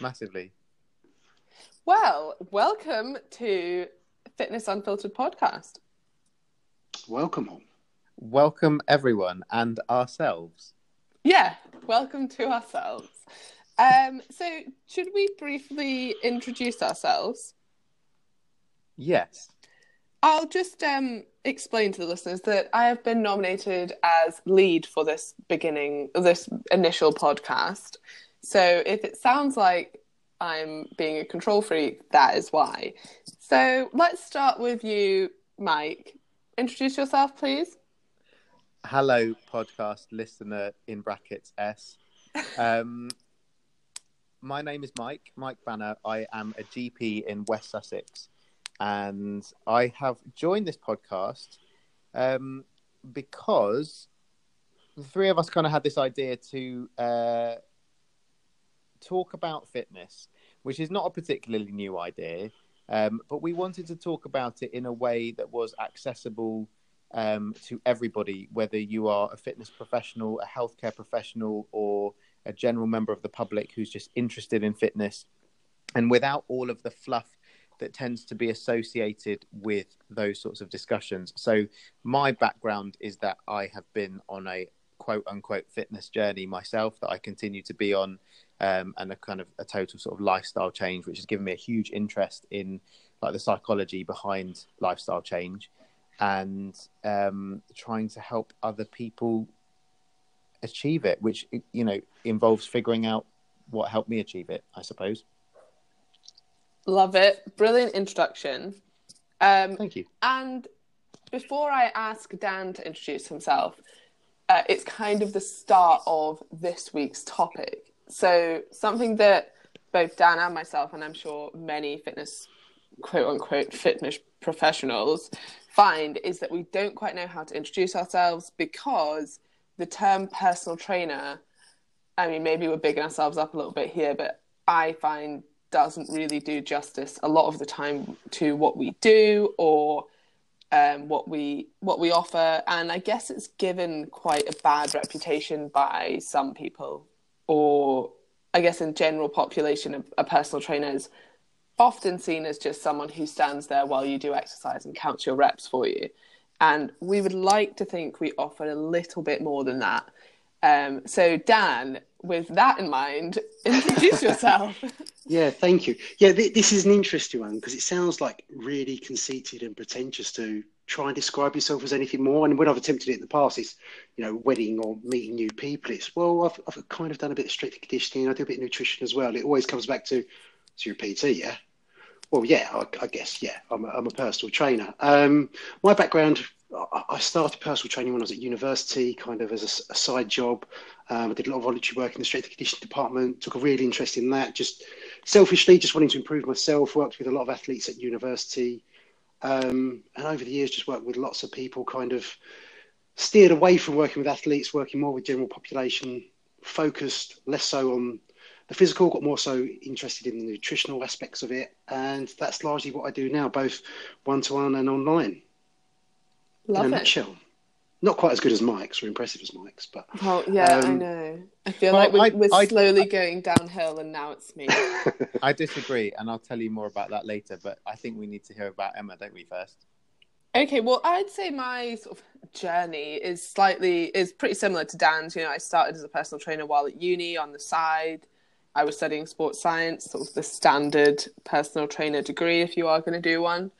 massively. Well, welcome to Fitness Unfiltered podcast. Welcome all. Welcome everyone and ourselves. Yeah, welcome to ourselves. Um, so, should we briefly introduce ourselves? Yes. I'll just um, explain to the listeners that I have been nominated as lead for this beginning, this initial podcast. So if it sounds like I'm being a control freak, that is why. So let's start with you, Mike. Introduce yourself, please. Hello, podcast listener in brackets S. Um, my name is Mike, Mike Banner. I am a GP in West Sussex, and I have joined this podcast um, because the three of us kind of had this idea to uh, talk about fitness, which is not a particularly new idea, um, but we wanted to talk about it in a way that was accessible um, to everybody, whether you are a fitness professional, a healthcare professional, or a general member of the public who's just interested in fitness, and without all of the fluff that tends to be associated with those sorts of discussions. So, my background is that I have been on a quote unquote fitness journey myself that I continue to be on, um, and a kind of a total sort of lifestyle change, which has given me a huge interest in like the psychology behind lifestyle change and um, trying to help other people achieve it, which you know involves figuring out what helped me achieve it, I suppose. Love it. Brilliant introduction. Um, Thank you. And before I ask Dan to introduce himself, uh, it's kind of the start of this week's topic. So, something that both Dan and myself, and I'm sure many fitness, quote unquote, fitness professionals find is that we don't quite know how to introduce ourselves because the term personal trainer, I mean, maybe we're bigging ourselves up a little bit here, but I find doesn't really do justice a lot of the time to what we do or um, what we what we offer, and I guess it's given quite a bad reputation by some people, or I guess in general population, a, a personal trainer is often seen as just someone who stands there while you do exercise and counts your reps for you. And we would like to think we offer a little bit more than that. Um, so, Dan, with that in mind, introduce yourself. yeah, thank you. Yeah, th- this is an interesting one because it sounds like really conceited and pretentious to try and describe yourself as anything more. And when I've attempted it in the past, it's, you know, wedding or meeting new people. It's, well, I've, I've kind of done a bit of strength conditioning. I do a bit of nutrition as well. It always comes back to, to you're PT, yeah? Well, yeah, I, I guess, yeah, I'm a, I'm a personal trainer. Um, my background, I started personal training when I was at university, kind of as a, a side job. Um, I did a lot of voluntary work in the strength and conditioning department, took a real interest in that, just selfishly, just wanting to improve myself, worked with a lot of athletes at university. Um, and over the years, just worked with lots of people, kind of steered away from working with athletes, working more with general population, focused less so on the physical, got more so interested in the nutritional aspects of it, and that's largely what I do now, both one to one and online. Love in a it. nutshell. Not quite as good as Mike's or impressive as Mike's, but Oh yeah, I Um, know. I feel well, like we're, I- we're I- slowly going downhill, and now it's me. I disagree, and I'll tell you more about that later. But I think we need to hear about Emma, don't we? First. Okay, well, I'd say my sort of journey is slightly is pretty similar to Dan's. You know, I started as a personal trainer while at uni on the side. I was studying sports science, sort of the standard personal trainer degree if you are going to do one.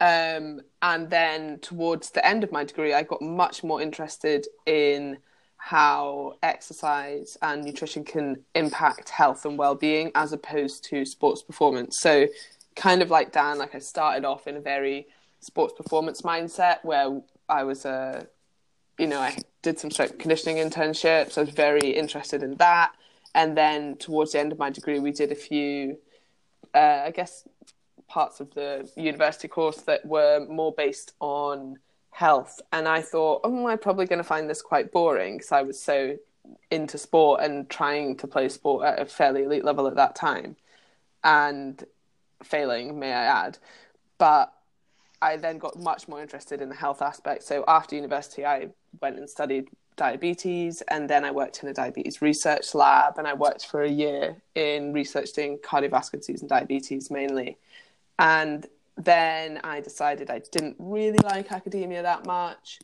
Um, and then towards the end of my degree, I got much more interested in how exercise and nutrition can impact health and well-being as opposed to sports performance. So, kind of like Dan, like I started off in a very sports performance mindset where I was a, you know, I did some strength conditioning internships. I was very interested in that. And then towards the end of my degree, we did a few, uh, I guess, parts of the university course that were more based on health. And I thought, oh, I'm probably going to find this quite boring because I was so into sport and trying to play sport at a fairly elite level at that time and failing, may I add. But I then got much more interested in the health aspect. So after university, I went and studied diabetes, and then I worked in a diabetes research lab, and I worked for a year in researching cardiovascular disease and diabetes mainly. And then I decided I didn't really like academia that much.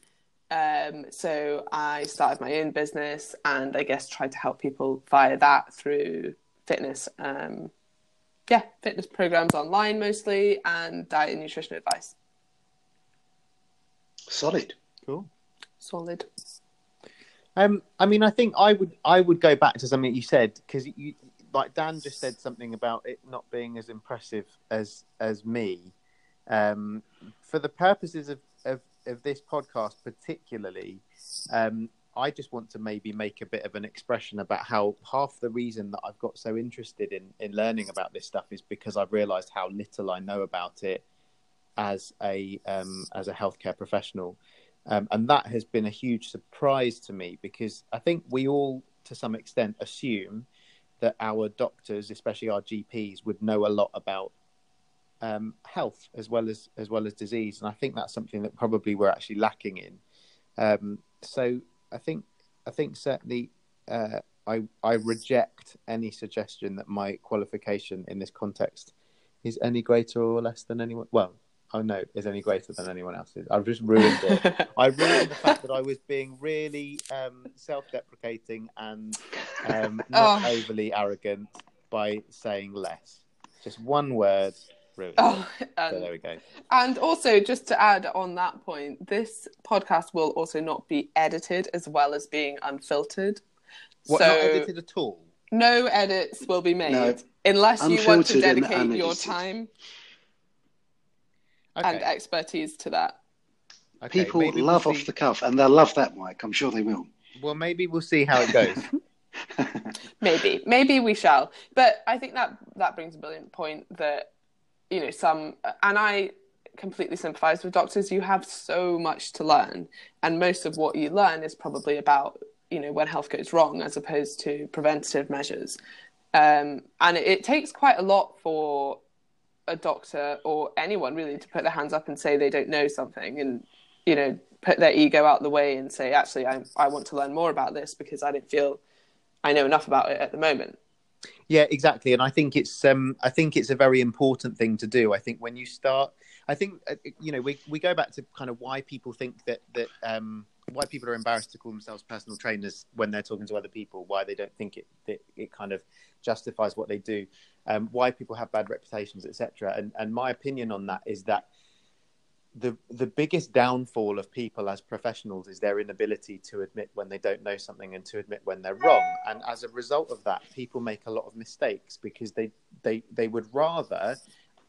Um, so I started my own business and I guess tried to help people via that through fitness. Um, yeah, fitness programs online mostly and diet and nutrition advice. Solid. Cool. Solid. Um, I mean, I think I would I would go back to something you said because you, like Dan just said something about it not being as impressive as as me. Um, for the purposes of, of, of this podcast, particularly, um, I just want to maybe make a bit of an expression about how half the reason that I've got so interested in in learning about this stuff is because I've realised how little I know about it as a um, as a healthcare professional. Um, and that has been a huge surprise to me because I think we all, to some extent, assume that our doctors, especially our GPs, would know a lot about um, health as well as as well as disease, and I think that's something that probably we're actually lacking in. Um, so I think I think certainly uh, I I reject any suggestion that my qualification in this context is any greater or less than anyone. Well, oh no, is any greater than anyone else's. I've just ruined it. I ruined the fact that I was being really um, self-deprecating and um, not Oh. overly arrogant by saying less. Just one word. Ruined. Oh, it. and, So there we go. and also just to add on that point, this podcast will also not be edited as well as being unfiltered. What, so not edited at all? no edits will be made No. unless you want to dedicate your time Okay. and expertise to that. okay. People maybe we'll love see- off the cuff, and they'll love that, Mike. I'm sure they will. Well, maybe we'll see how it goes. Maybe, maybe we shall. But I think that that brings a brilliant point that you know some, and I completely sympathise with doctors. You have so much to learn, and most of what you learn is probably about you know when health goes wrong, as opposed to preventative measures. Um, and it, it takes quite a lot for a doctor or anyone really to put their hands up and say they don't know something, and you know put their ego out the way and say actually I I want to learn more about this because I don't feel I know enough about it at the moment. Yeah, exactly, and I think it's um, I think it's a very important thing to do. I think when you start, I think uh, you know we we go back to kind of why people think that that um, why people are embarrassed to call themselves personal trainers when they're talking to other people. Why they don't think it that it kind of justifies what they do. Um, why people have bad reputations, etc. And and my opinion on that is that the the biggest downfall of people as professionals is their inability to admit when they don't know something and to admit when they're wrong. And as a result of that people make a lot of mistakes because they they they would rather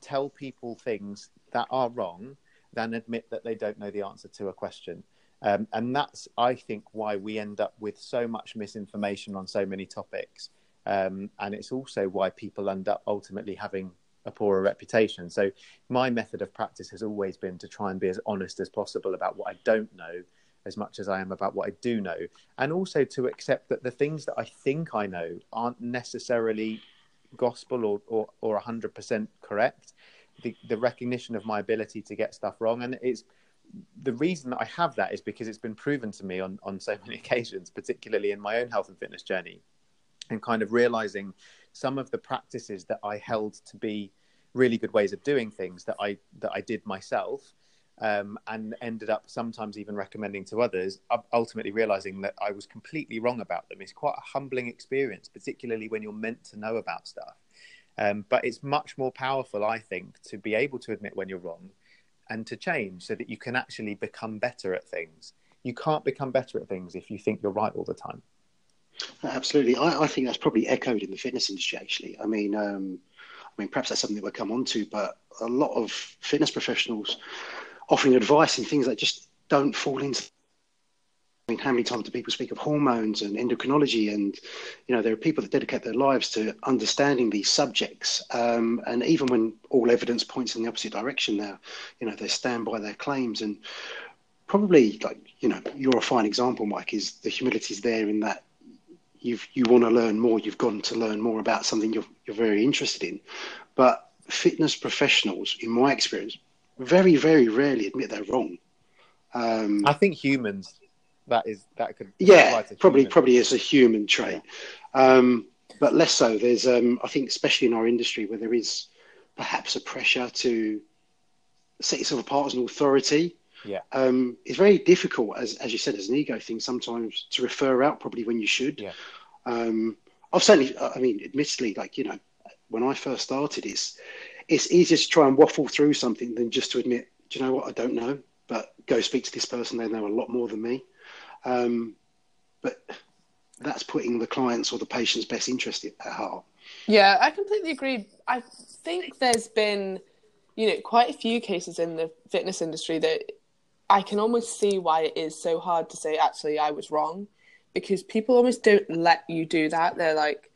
tell people things that are wrong than admit that they don't know the answer to a question. Um, and that's i think why we end up with so much misinformation on so many topics. Um, and it's also why people end up ultimately having a poorer reputation. So my method of practice has always been to try and be as honest as possible about what I don't know as much as I am about what I do know and also to accept that the things that I think I know aren't necessarily gospel or or, or 100% correct the the recognition of my ability to get stuff wrong and it's the reason that I have that is because it's been proven to me on on so many occasions particularly in my own health and fitness journey and kind of realizing some of the practices that I held to be really good ways of doing things that I that I did myself, um, and ended up sometimes even recommending to others. Ultimately, realizing that I was completely wrong about them is quite a humbling experience, particularly when you're meant to know about stuff. Um, but it's much more powerful, I think, to be able to admit when you're wrong and to change so that you can actually become better at things. You can't become better at things if you think you're right all the time. Absolutely, I, I think that's probably echoed in the fitness industry. Actually, I mean, um, I mean, perhaps that's something that we'll come on to, but a lot of fitness professionals offering advice and things that just don't fall into. I mean, how many times do people speak of hormones and endocrinology? And you know, there are people that dedicate their lives to understanding these subjects. Um, and even when all evidence points in the opposite direction, now, you know, they stand by their claims. And probably, like you know, you're a fine example, Mike. Is the humility is there in that you've you want to learn more you've gone to learn more about something you're, you're very interested in but fitness professionals in my experience very very rarely admit they're wrong um, I think humans that is that could Yeah, probably human- probably is a human trait, um, but less so. There's, um, I think, especially in our industry, where there is perhaps a pressure to set yourself apart as an authority. Yeah. um, it's very difficult, as as you said, as an ego thing sometimes to refer out probably when you should. Yeah. Um, I've certainly, I mean, admittedly, like you know, when I first started, it's it's easier to try and waffle through something than just to admit, do you know what, I don't know, but go speak to this person. They know a lot more than me. Um, but that's putting the client's or the patient's best interest at heart. Yeah, I completely agree. I think there's been, you know, quite a few cases in the fitness industry that I can almost see why it is so hard to say, actually, I was wrong. Because people almost don't let you do that. They're like,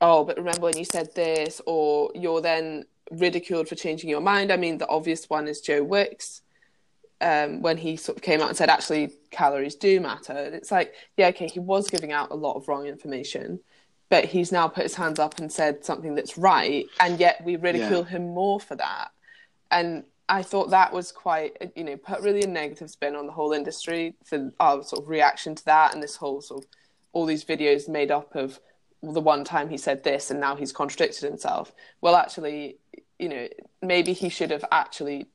oh, but remember when you said this, or you're then ridiculed for changing your mind. I mean, the obvious one is Joe Wicks. Um, when he sort of came out and said, actually, calories do matter. And it's like, yeah, okay, he was giving out a lot of wrong information but he's now put his hands up and said something that's right, and yet we ridicule him more for that. And I thought that was quite, you know, put really a negative spin on the whole industry for our sort of reaction to that, and this whole sort of all these videos made up of the one time he said this and now he's contradicted himself. Well, actually, you know, maybe he should have actually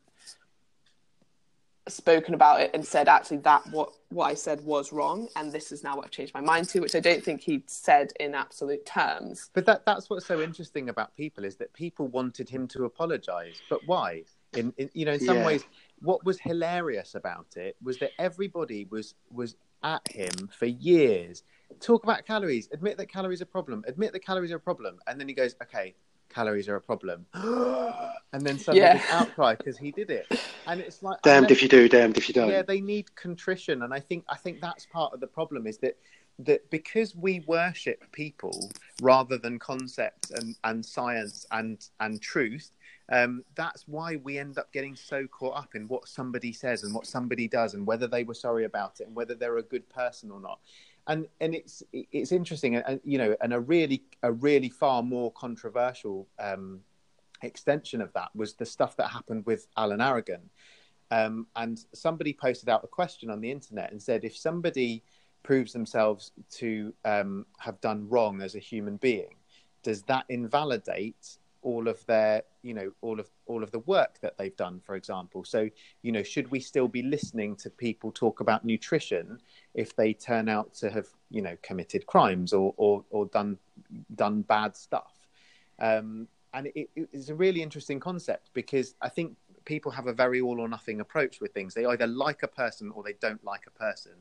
spoken about it and said actually that what what I said was wrong and this is now what I've changed my mind to which I don't think he said in absolute terms But that that's what's so interesting about people is that people wanted him to apologize. But why? In, in you know, in some Yeah. ways, what was hilarious about it was that everybody was was at him for years. Talk about calories. Admit that calories are a problem. Admit that calories are a problem. And then he goes, "Okay, calories are a problem." and then suddenly Yeah. outcry because he did it. And it's like Damned unless- if you do, damned if you don't. yeah, they need contrition, and I think I think that's part of the problem is that that because we worship people rather than concepts and, and science and and truth, um, that's why we end up getting so caught up in what somebody says and what somebody does and whether they were sorry about it and whether they're a good person or not. And and it's it's interesting, and you know, and a really a really far more controversial um, extension of that was the stuff that happened with Alan Aragon. Um, and somebody posted out a question on the internet and said, if somebody proves themselves to um, have done wrong as a human being, does that invalidate all of their, you know, all of all of the work that they've done? For example, so you know, should we still be listening to people talk about nutrition if they turn out to have, you know, committed crimes or or, or done done bad stuff? Um, and it, it's a really interesting concept because I think people have a very all or nothing approach with things. They either like a person or they don't like a person.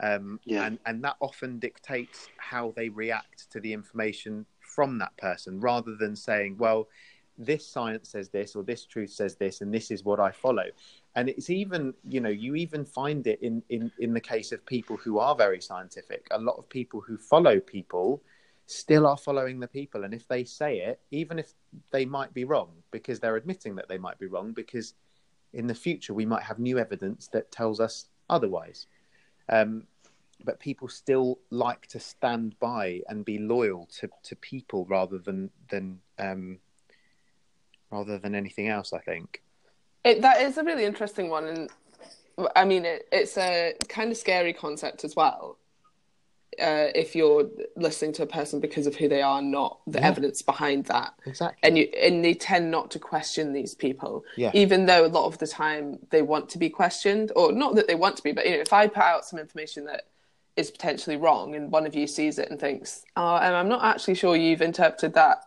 Um, Yeah. and, and that often dictates how they react to the information from that person rather than saying, well, this science says this or this truth says this and this is what I follow. And it's even, you know, you even find it in, in, in the case of people who are very scientific. A lot of people who follow people still are following the people. And if they say it, even if they might be wrong, because they're admitting that they might be wrong, because in the future we might have new evidence that tells us otherwise. Um, but people still like to stand by and be loyal to, to people rather than than um, rather than anything else. I think. It, that is a really interesting one, and I mean, it, it's a kind of scary concept as well. Uh, if you're listening to a person because of who they are, not the Yeah. evidence behind that, Exactly. and you and they tend not to question these people, Yeah. even though a lot of the time they want to be questioned, or not that they want to be, but you know, if I put out some information that is potentially wrong, and one of you sees it and thinks, "Oh, and I'm not actually sure you've interpreted that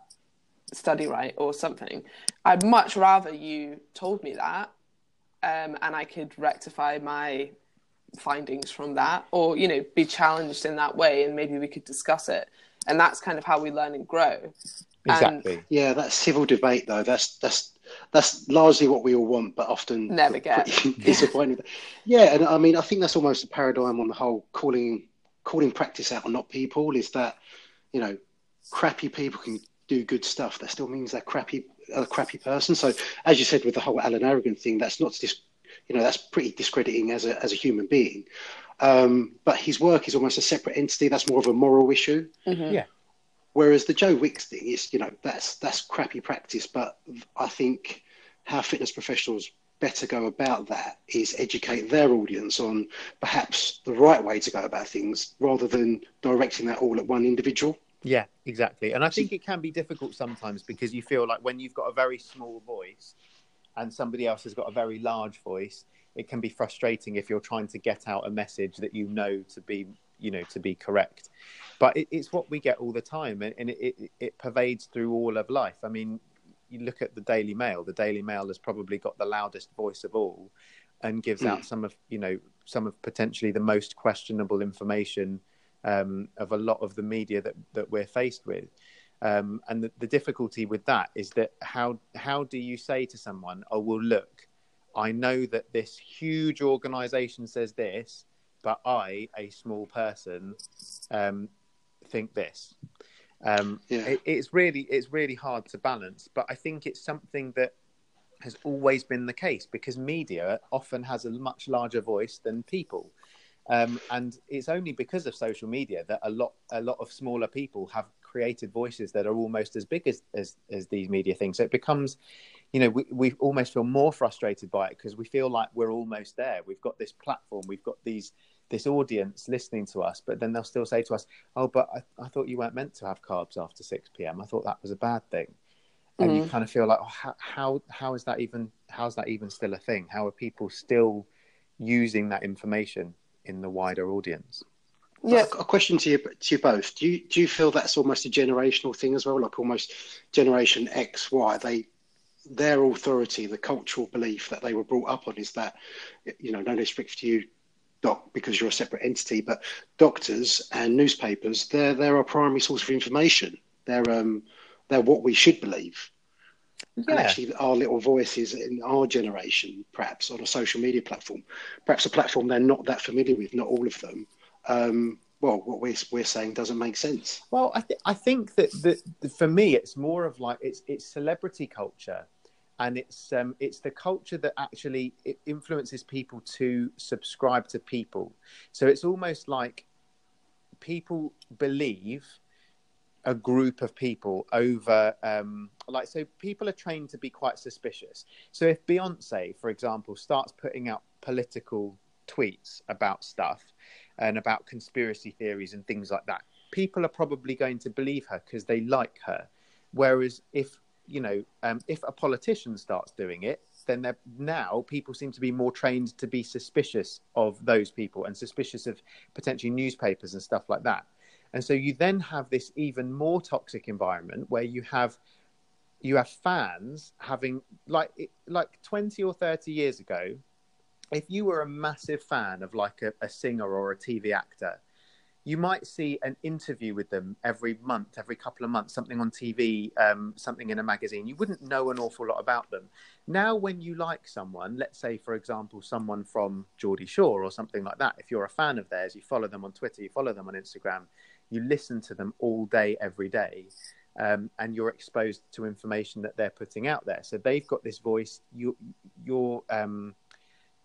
study right or something," I'd much rather you told me that, um, and I could rectify my findings from that, or you know, be challenged in that way, and maybe we could discuss it. And that's kind of how we learn and grow. And exactly. Yeah, that civil debate though, that's that's that's largely what we all want, but often Never get. disappointed. Yeah, and I mean, I think that's almost a paradigm on the whole calling calling practice out and not people. Is that you know, crappy people can do good stuff. That still means they're crappy a crappy person. So as you said with the whole Alan Aragon thing, that's not just you know that's pretty discrediting as a as a human being. Um, but his work is almost a separate entity. That's more of a moral issue. Mhm. Yeah. Whereas the Joe Wicks thing is, you know, that's that's crappy practice. But I think how fitness professionals better go about that is educate their audience on perhaps the right way to go about things rather than directing that all at one individual. Yeah, exactly. And I think it can be difficult sometimes because you feel like when you've got a very small voice and somebody else has got a very large voice, it can be frustrating if you're trying to get out a message that you know to be, you know, to be correct. But it, it's what we get all the time, and, and it, it, it pervades through all of life. I mean, you look at the Daily Mail. The Daily Mail has probably got the loudest voice of all, and gives mm. out some of you know some of potentially the most questionable information um, of a lot of the media that that we're faced with. Um, and the, the, difficulty with that is that how how do you say to someone, "Oh, well, look, I know that this huge organisation says this, but I, a small person, um, think this." Um, yeah. it, it's really it's really hard to balance, but I think it's something that has always been the case because media often has a much larger voice than people. Um, and it's only because of social media that a lot a lot of smaller people have created voices that are almost as big as as, as these media things. So it becomes, you know, we, we almost feel more frustrated by it because we feel like we're almost there. We've got this platform, we've got these this audience listening to us, but then they'll still say to us, "Oh, but I, I thought you weren't meant to have carbs after six p.m. I thought that was a bad thing." And mm. you kind of feel like, oh, how, how how is that even how's that even still a thing? How are people still using that information in the wider audience? Yeah, a question to you to you both. Do you do you feel that's almost a generational thing as well, like almost Generation X, Y? They their authority, the cultural belief that they were brought up on is that, you know, no disrespect to you, doc because you're a separate entity, but doctors and newspapers, they're they're our primary source of information. They're um they're what we should believe. Yeah. And actually, our little voices in our generation, perhaps on a social media platform, perhaps a platform they're not that familiar with, not all of them. Um, well, what we're, we're saying doesn't make sense. Well, I, th- I think that, that for me, it's more of like it's it's celebrity culture and it's um, it's the culture that actually influences people to subscribe to people. So it's almost like people believe a group of people over um, like so people are trained to be quite suspicious. So if Beyonce, for example, starts putting out political tweets about stuff and about conspiracy theories and things like that, people are probably going to believe her because they like her. Whereas if you know, um, if a politician starts doing it, then now people seem to be more trained to be suspicious of those people and suspicious of potentially newspapers and stuff like that. And so you then have this even more toxic environment where you have you have fans having like like 20 or 30 years ago if you were a massive fan of like a, a singer or a TV actor you might see an interview with them every month, every couple of months, something on TV, um, something in a magazine. You wouldn't know an awful lot about them. Now, when you like someone, let's say, for example, someone from Geordie Shore or something like that, if you're a fan of theirs, you follow them on Twitter, you follow them on Instagram, you listen to them all day, every day. Um, and you're exposed to information that they're putting out there. So they've got this voice. You, you're, um,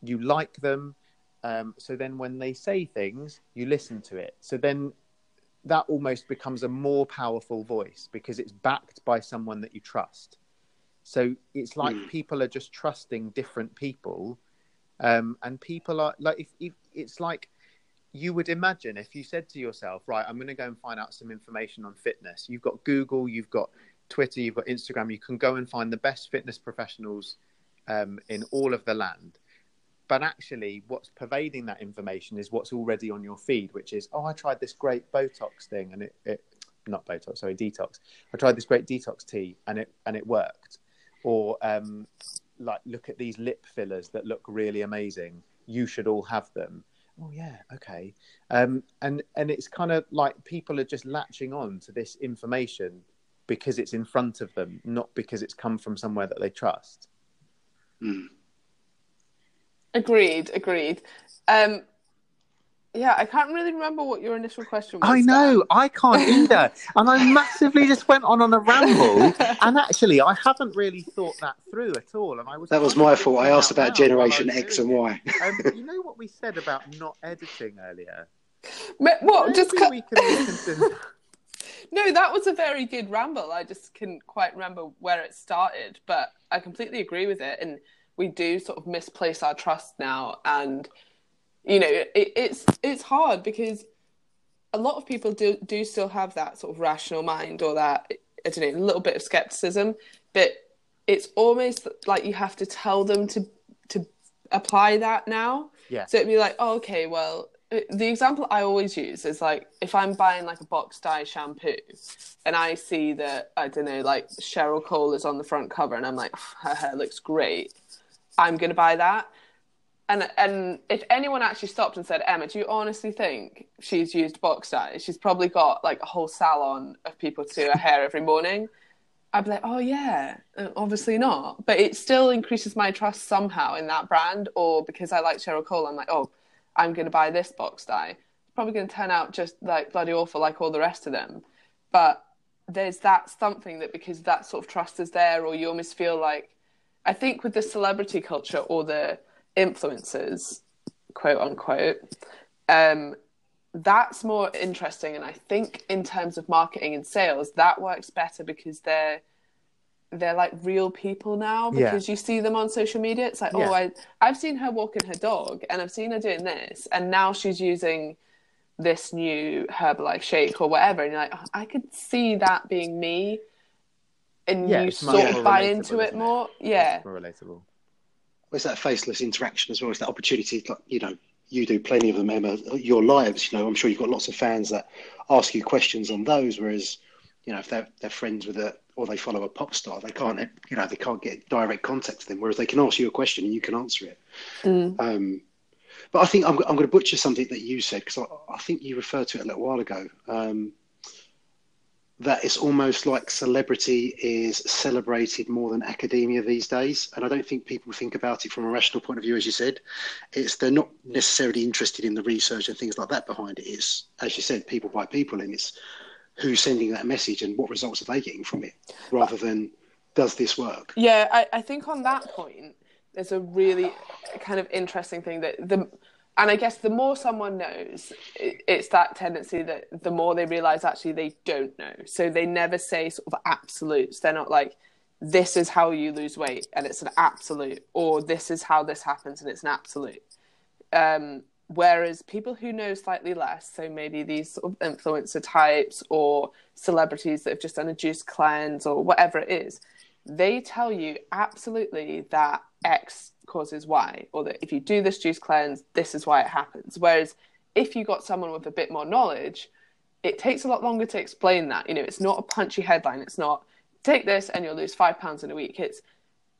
you like them um, so then when they say things, you listen to it. So then that almost becomes a more powerful voice because it's backed by someone that you trust. So it's like mm. people are just trusting different people. Um, and people are like, if, if it's like you would imagine if you said to yourself, right, I'm going to go and find out some information on fitness. You've got Google, you've got Twitter, you've got Instagram. You can go and find the best fitness professionals um, in all of the land but actually what's pervading that information is what's already on your feed which is oh i tried this great botox thing and it, it not botox sorry detox. I tried this great detox tea and it and it worked. Or um, like look at these lip fillers that look really amazing. You should all have them. Oh yeah okay. Um, and and it's kind of like people are just latching on to this information because it's in front of them not because it's come from somewhere that they trust. Mm. Agreed, agreed. Um, yeah, I can't really remember what your initial question was. I know, I can't either. and I massively just went on on a ramble. and actually, I haven't really thought that through at all. And I was that was my fault. I asked about Generation X and Y. um, you know what we said about not editing earlier? What? just cu- we can No, that was a very good ramble. I just couldn't quite remember where it started, but I completely agree with it. And we do sort of misplace our trust now, and you know, it, it's it's hard because a lot of people do do still have that sort of rational mind or that I don't know, a little bit of skepticism, but it's almost like you have to tell them to to apply that now. Yeah. So it'd be like, oh, okay, well, the example I always use is like if I'm buying like a box dye shampoo and I see that I don't know like Cheryl Cole is on the front cover and I'm like her hair looks great, I'm gonna buy that. And and if anyone actually stopped and said, Emma, do you honestly think she's used box dye? She's probably got like a whole salon of people to her hair every morning. I'd be like, oh yeah, uh, obviously not. But it still increases my trust somehow in that brand. Or because I like Cheryl Cole, I'm like, oh, I'm going to buy this box dye. It's probably going to turn out just like bloody awful, like all the rest of them. But there's that something that because that sort of trust is there, or you almost feel like, I think with the celebrity culture or the influencers, quote unquote, um, that's more interesting. And I think in terms of marketing and sales, that works better because they're they're like real people now because yeah. you see them on social media. It's like, oh, yeah. oh, I I've seen her walking her dog and I've seen her doing this, and now she's using this new Herbalife shake or whatever, and you're like, oh, I could see that being me, and yeah, you sort of buy into it more. It? Yeah, it's more relatable. It's that faceless interaction as well. It's that opportunity, like you know, you do plenty of them, Emma. Your lives, you know, I'm sure you've got lots of fans that ask you questions on those, whereas you know, if they're they're friends with a or they follow a pop star, they can't, you know, they can't get direct contact with them. Whereas they can ask you a question and you can answer it. Mm. Um, but I think I'm, I'm going to butcher something that you said because I, I, think you referred to it a little while ago. Um, that it's almost like celebrity is celebrated more than academia these days, and I don't think people think about it from a rational point of view, as you said. It's they're not necessarily interested in the research and things like that behind it. It's as you said, people by people, and it's who's sending that message and what results are they getting from it rather than does this work yeah I, I think on that point there's a really kind of interesting thing that the and i guess the more someone knows it's that tendency that the more they realize actually they don't know. So they never say sort of absolutes. They're not like this is how you lose weight and it's an absolute or this is how this happens and it's an absolute. Um, Whereas people who know slightly less, so maybe these sort of influencer types or celebrities that have just done a juice cleanse or whatever it is, they tell you absolutely that X causes Y, or that if you do this juice cleanse, this is why it happens. Whereas if you got someone with a bit more knowledge, it takes a lot longer to explain that. You know, it's not a punchy headline. It's not take this and you'll lose five pounds in a week. It's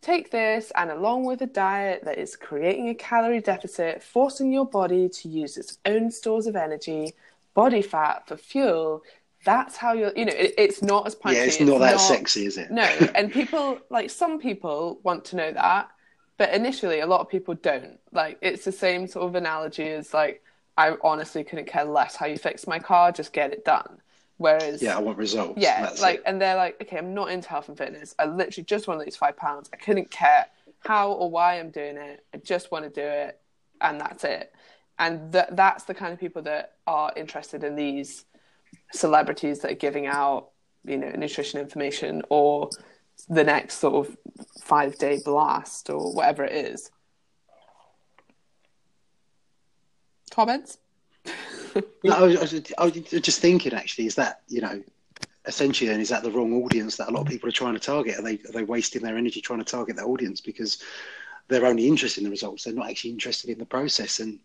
Take this, and along with a diet that is creating a calorie deficit, forcing your body to use its own stores of energy, body fat for fuel, that's how you're, you know, it, it's not as punchy. Yeah, it's, it's not that not, sexy, is it? No. and people, like, some people want to know that, but initially, a lot of people don't. Like, it's the same sort of analogy as, like, I honestly couldn't care less how you fix my car, just get it done. Whereas, yeah, I want results. Yeah, like, it. and they're like, okay, I'm not into health and fitness. I literally just want to lose five pounds. I couldn't care how or why I'm doing it. I just want to do it, and that's it. And th- that's the kind of people that are interested in these celebrities that are giving out, you know, nutrition information or the next sort of five day blast or whatever it is. Comments? no, I was, I was just thinking actually, is that you know, essentially, then is that the wrong audience that a lot of people are trying to target? Are they are they wasting their energy trying to target that audience because they're only interested in the results? They're not actually interested in the process, and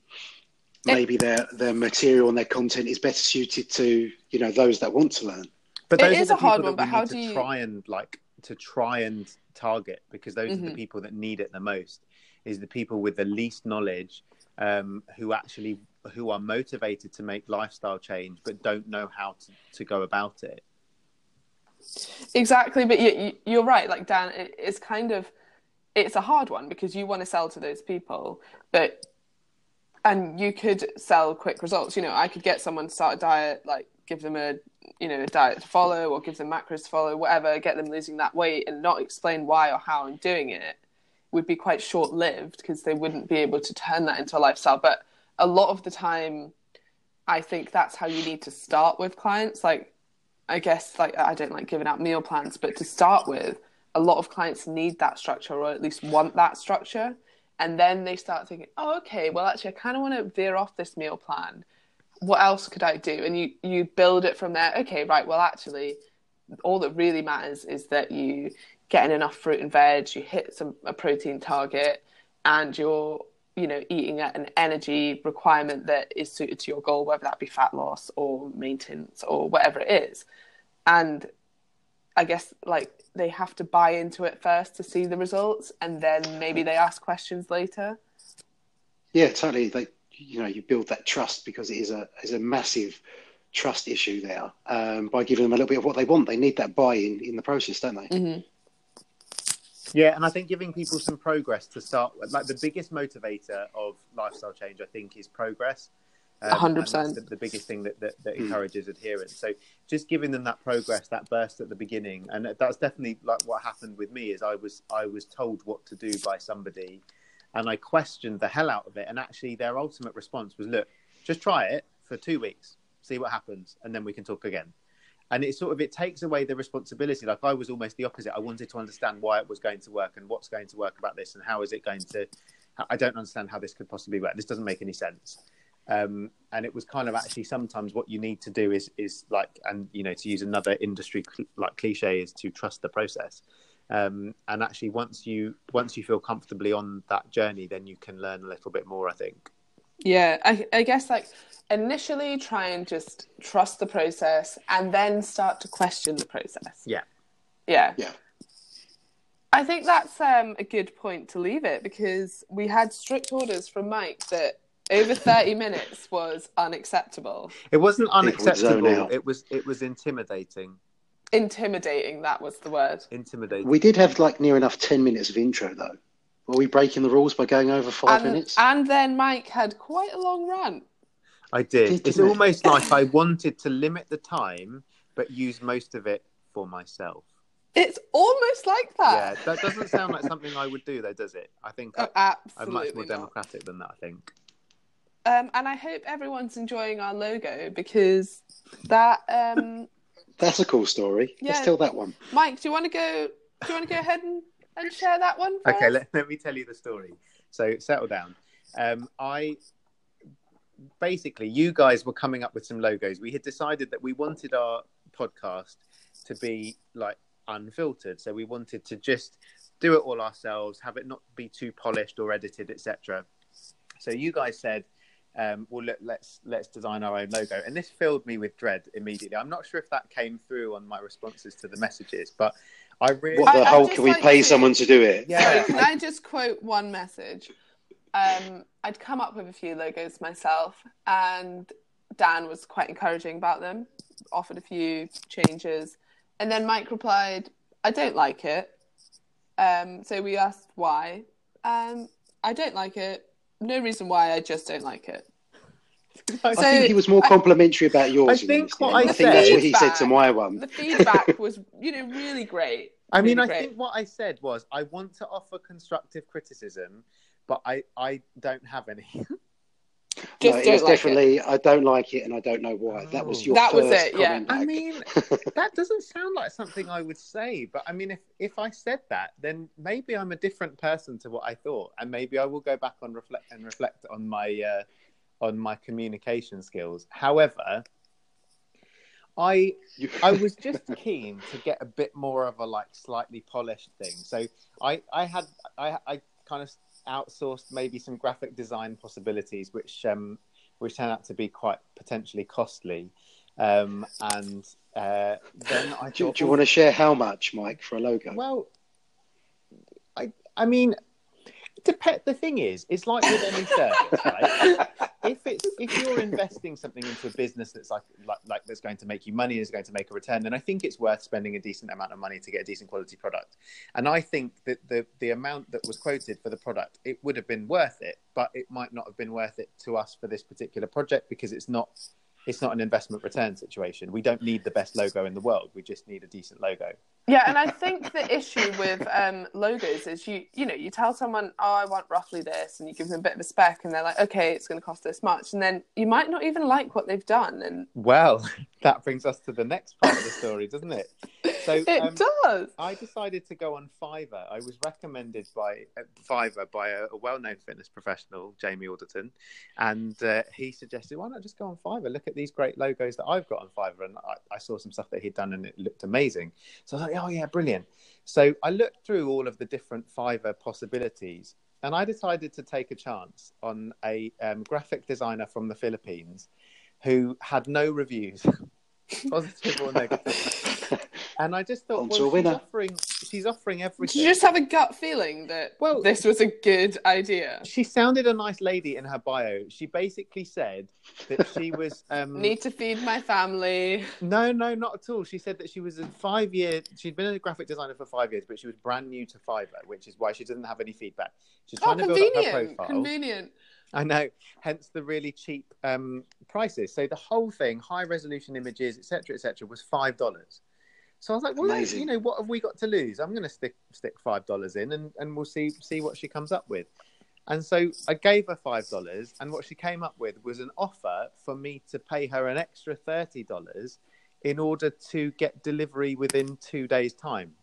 maybe their their material and their content is better suited to you know those that want to learn. But those it is a hard one. But how do you try and like to try and target because those mm-hmm. are the mm-hmm. people that need it the most? Is the people with the least knowledge um, who actually who are motivated to make lifestyle change but don't know how to, to go about it exactly but you, you're right like dan it's kind of it's a hard one because you want to sell to those people but and you could sell quick results you know i could get someone to start a diet like give them a you know a diet to follow or give them macros to follow whatever get them losing that weight and not explain why or how i'm doing it would be quite short lived because they wouldn't be able to turn that into a lifestyle but a lot of the time I think that's how you need to start with clients. Like, I guess, like, I don't like giving out meal plans, but to start with, a lot of clients need that structure or at least want that structure. And then they start thinking, oh, okay, well, actually, I kind of want to veer off this meal plan. What else could I do? And you, you build it from there. Okay, right, well, actually, all that really matters is that you get in enough fruit and veg, you hit some a protein target, and you're you know eating at an energy requirement that is suited to your goal, whether that be fat loss or maintenance or whatever it is. And I guess like they have to buy into it first to see the results, and then maybe they ask questions later. Yeah, totally. Like you know, you build that trust because it is a is a massive trust issue there um, by giving them a little bit of what they want. They need that buy-in in the process, don't they? Mm-hmm. Yeah, and I think giving people some progress to start with, like the biggest motivator of lifestyle change, I think, is progress. Um, 100%. The, the, biggest thing that, that, that encourages adherence. So just giving them that progress, that burst at the beginning, and that's definitely like what happened with me. Is I was I was told what to do by somebody, and I questioned the hell out of it. And actually, their ultimate response was, "Look, just try it for two weeks, see what happens, and then we can talk again." and it sort of it takes away the responsibility. Like i was almost the opposite. I wanted to understand why it was going to work and what's going to work about this and how is it going to i don't understand how this could possibly work. This doesn't make any sense. Um, and it was kind of actually sometimes what you need to do is is like and you know to use another industry cl- like cliche is to trust the process um, and actually once you once you feel comfortably on that journey then you can learn a little bit more i think yeah i, I guess like initially try and just trust the process and then start to question the process. Yeah. Yeah. Yeah. I think that's um, a good point to leave it because we had strict orders from Mike that over 30 minutes was unacceptable. It wasn't unacceptable. It was it was intimidating. Intimidating, that was the word. Intimidating. We did have like near enough 10 minutes of intro though. Were we breaking the rules by going over five and, minutes? And then Mike had quite a long rant. I did. It's almost like I wanted to limit the time, but use most of it for myself. It's almost like that. Yeah, that doesn't sound like something I would do, though, does it? I think oh, I, am much more not. democratic than that. I think. Um, and I hope everyone's enjoying our logo because that. Um, That's a cool story. Yeah. Let's tell that one. Mike, do you want to go? Do you want to go ahead and, and share that one? okay, let, let me tell you the story. So settle down. Um, I basically you guys were coming up with some logos. We had decided that we wanted our podcast to be like unfiltered, so we wanted to just do it all ourselves, have it not be too polished or edited, etc. So you guys said, um, "Well, let, let's let's design our own logo," and this filled me with dread immediately. I'm not sure if that came through on my responses to the messages, but I really what the I, hell can we like pay to... someone to do it? Yeah, Sorry, can I just quote one message? Um, I'd come up with a few logos myself, and Dan was quite encouraging about them, offered a few changes, and then Mike replied, "I don't like it." Um, so we asked why. Um, I don't like it. No reason why. I just don't like it. I so, think he was more complimentary I, about yours. I think what I, I think that's what he said to my one. The feedback was, you know, really great. I mean, really I think what I said was I want to offer constructive criticism, but I I don't have any. no, it was like definitely it. I don't like it and I don't know why. Oh. That was oh. your that was it. Yeah, back. I mean that doesn't sound like something I would say, but I mean if if I said that, then maybe I'm a different person to what I thought, and maybe I will go back on reflect and reflect on my uh, on my communication skills. However. I I was just keen to get a bit more of a like slightly polished thing. So I I had I I kind of outsourced maybe some graphic design possibilities, which um, which turned out to be quite potentially costly. Um, and uh, then I do, do you want to share how much, Mike, for a logo? Well, I I mean, dep- the thing is, it's like with any service, right? if it's if you're investing something into a business that's like, like like that's going to make you money is going to make a return, then I think it's worth spending a decent amount of money to get a decent quality product. And I think that the the amount that was quoted for the product, it would have been worth it, but it might not have been worth it to us for this particular project because it's not it's not an investment return situation. We don't need the best logo in the world. We just need a decent logo. Yeah, and I think the issue with um, logos is you you know you tell someone oh I want roughly this and you give them a bit of a spec and they're like okay it's going to cost this much and then you might not even like what they've done and well that brings us to the next part of the story doesn't it So It um, does. I decided to go on Fiverr. I was recommended by uh, Fiverr by a, a well-known fitness professional, Jamie Alderton, and uh, he suggested, "Why not just go on Fiverr? Look at these great logos that I've got on Fiverr." And I, I saw some stuff that he'd done, and it looked amazing. So I was like, "Oh yeah, brilliant!" So I looked through all of the different Fiverr possibilities, and I decided to take a chance on a um, graphic designer from the Philippines who had no reviews, positive or negative. And I just thought, well, she's winner. offering, she's offering Did everything. you just have a gut feeling that Well- this was a good idea? She sounded a nice lady in her bio. She basically said that she was. Um, Need to feed my family. No, no, not at all. She said that she was a five year. She'd been a graphic designer for five years, but she was brand new to Fiverr, which is why she doesn't have any feedback. She's Oh, trying to build up her convenient. profile. Convenient. I know, hence the really cheap um, prices. So the whole thing, high resolution images, etc., etc., was five dollars. So I was like, well, Amazing. you know, what have we got to lose? I'm going to stick stick five dollars in, and, and we'll see see what she comes up with. And so I gave her five dollars, and what she came up with was an offer for me to pay her an extra thirty dollars in order to get delivery within two days' time,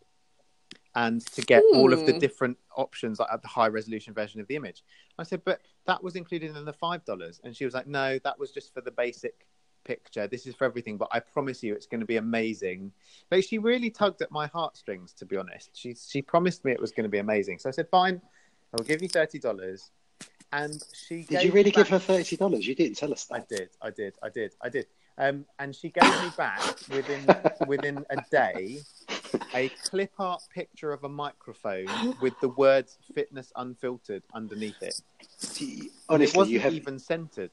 and to get all of the Hmm. different options like at the high resolution version of the image. I said, but that was included in the five dollars, and she was like, no, that was just for the basic picture. This is for everything, but I promise you, it's going to be amazing. Like she really tugged at my heartstrings, to be honest. She she promised me it was going to be amazing, so I said, fine, I will give you thirty dollars. And she Did you really me give her thirty dollars? You didn't tell us I did, I did, I did, I did. Um, and she gave me back within within a day a clip art picture of a microphone with the words "fitness unfiltered" underneath it. You- it Honestly, wasn't you have even centered.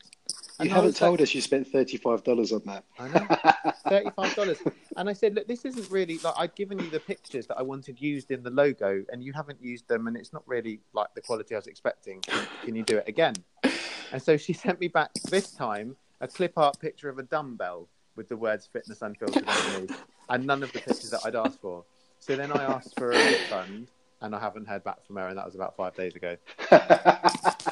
You And I haven't was like, told us you spent thirty-five dollars on that. I know. thirty-five dollars. And I said, look, this isn't really like I'd given you the pictures that I wanted used in the logo, and you haven't used them, and it's not really like the quality I was expecting. Can, can you do it again? And so she sent me back this time a clip art picture of a dumbbell with the words "fitness unfiltered" underneath, and none of the pictures that I'd asked for. So then I asked for a refund, and I haven't heard back from her, and that was about five days ago.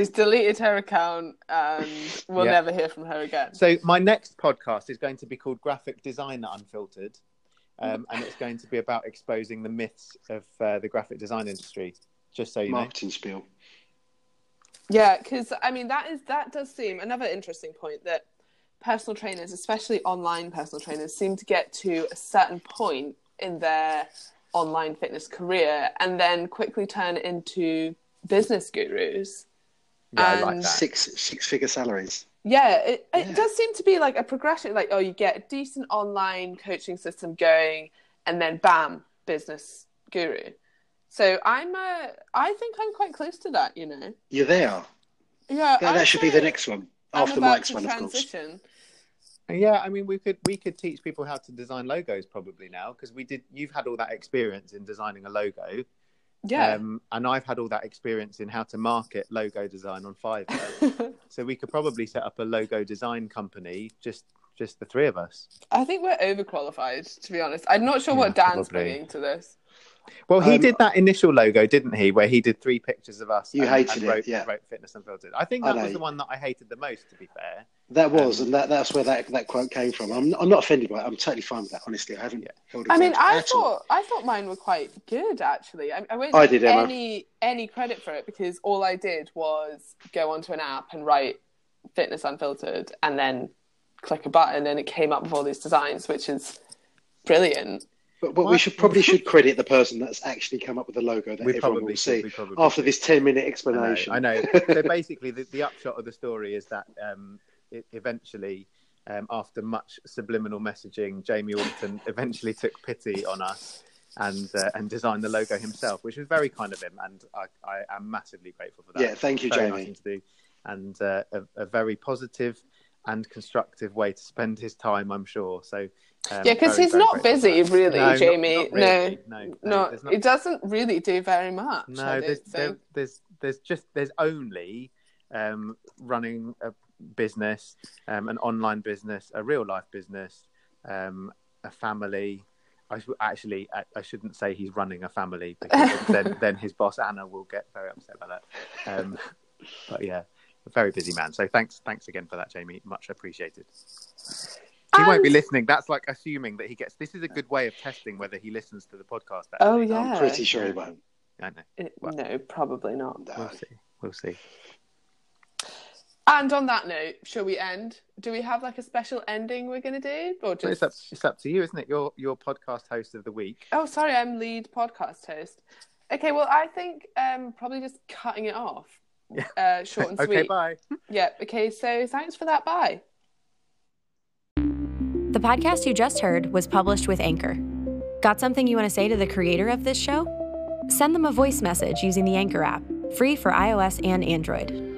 And she's deleted her account and we'll Yeah. never hear from her again. So my next podcast is going to be called Graphic Designer Unfiltered, um, and it's going to be about exposing the myths of uh, the graphic design industry. Just so you know. Marketing spiel. Yeah, because I mean that is that does seem another interesting point that personal trainers, especially online personal trainers, seem to get to a certain point in their online fitness career and then quickly turn into business gurus. Yeah, I like And- Six six-figure salaries. Yeah, it, it Yeah. does seem to be like a progression. Like, oh, you get a decent online coaching system going, and then bam, business guru. So I'm, a, I think I'm quite close to that. You know, You're there. yeah. Yeah, that should be the next one I'm after about Mike's to one, of course. Yeah, I mean, we could we could teach people how to design logos probably now because we did. You've had all that experience in designing a logo, Yeah. um, and I've had all that experience in how to market logo design on Fiverr. so we could probably set up a logo design company, just just the three of us. I think we're overqualified, to be honest. I'm not sure Yeah, what Dan's probably. bringing to this. Well, he Um, did that initial logo, didn't he? Where he did three pictures of us. You and, hated and it, wrote, yeah. wrote "Fitness Unfiltered." I think I that was the one that I hated the most. To be fair, That was, Um, and that, that's where that, that quote came from. I'm, I'm not offended by it. I'm totally fine with that. Honestly, I haven't. Yeah. held a I mean, grudge I at all. thought I thought mine were quite good actually. I, I won't I take did, Emma. any any credit for it because all I did was go onto an app and write "Fitness Unfiltered" and then click a button, and it came up with all these designs, which is brilliant. But, but we should probably should credit the person that's actually come up with the logo that we everyone probably will should, see probably after should. this ten minute I know. explanation. I know. so basically, the, the upshot of the story is that um, it eventually, um, after much subliminal messaging, Jamie Alderton eventually took pity on us and uh, and designed the logo himself, which was very kind of him, and I, I am massively grateful for that. Yeah, thank you, very Jamie. nice thing to do, and uh, a, a very positive and constructive way to spend his time, I'm sure. So. Um, Yeah, because he's very not busy, really, No, Jamie. not really. No, no, No, not- it doesn't really do very much. No, there's, there, there's there's just there's only um, running a business, um, an online business, a real life business, um, a family. I actually I, I shouldn't say he's running a family because then then his boss Anna will get very upset about that. Um, but yeah, a very busy man. So thanks thanks again for that, Jamie. Much appreciated. He won't be listening. That's like assuming that he gets. This is a good way of testing whether he listens to the podcast. Oh yeah. I'm pretty sure he won't. I know. It- Well- no, probably not. No. We'll see. We'll see. And on that note, shall we end? Do we have like a special ending we're going to do, or But it's up. just? It's up to you, isn't it? You're your podcast host of the week. Oh, sorry, I'm lead podcast host. Okay, well, I think um, probably just cutting it off, uh, short and sweet. okay. Bye. Yeah. Okay. So thanks for that. Bye. The podcast you just heard was published with Anchor. Got something you want to say to the creator of this show? Send them a voice message using the Anchor app, free for iOS and Android.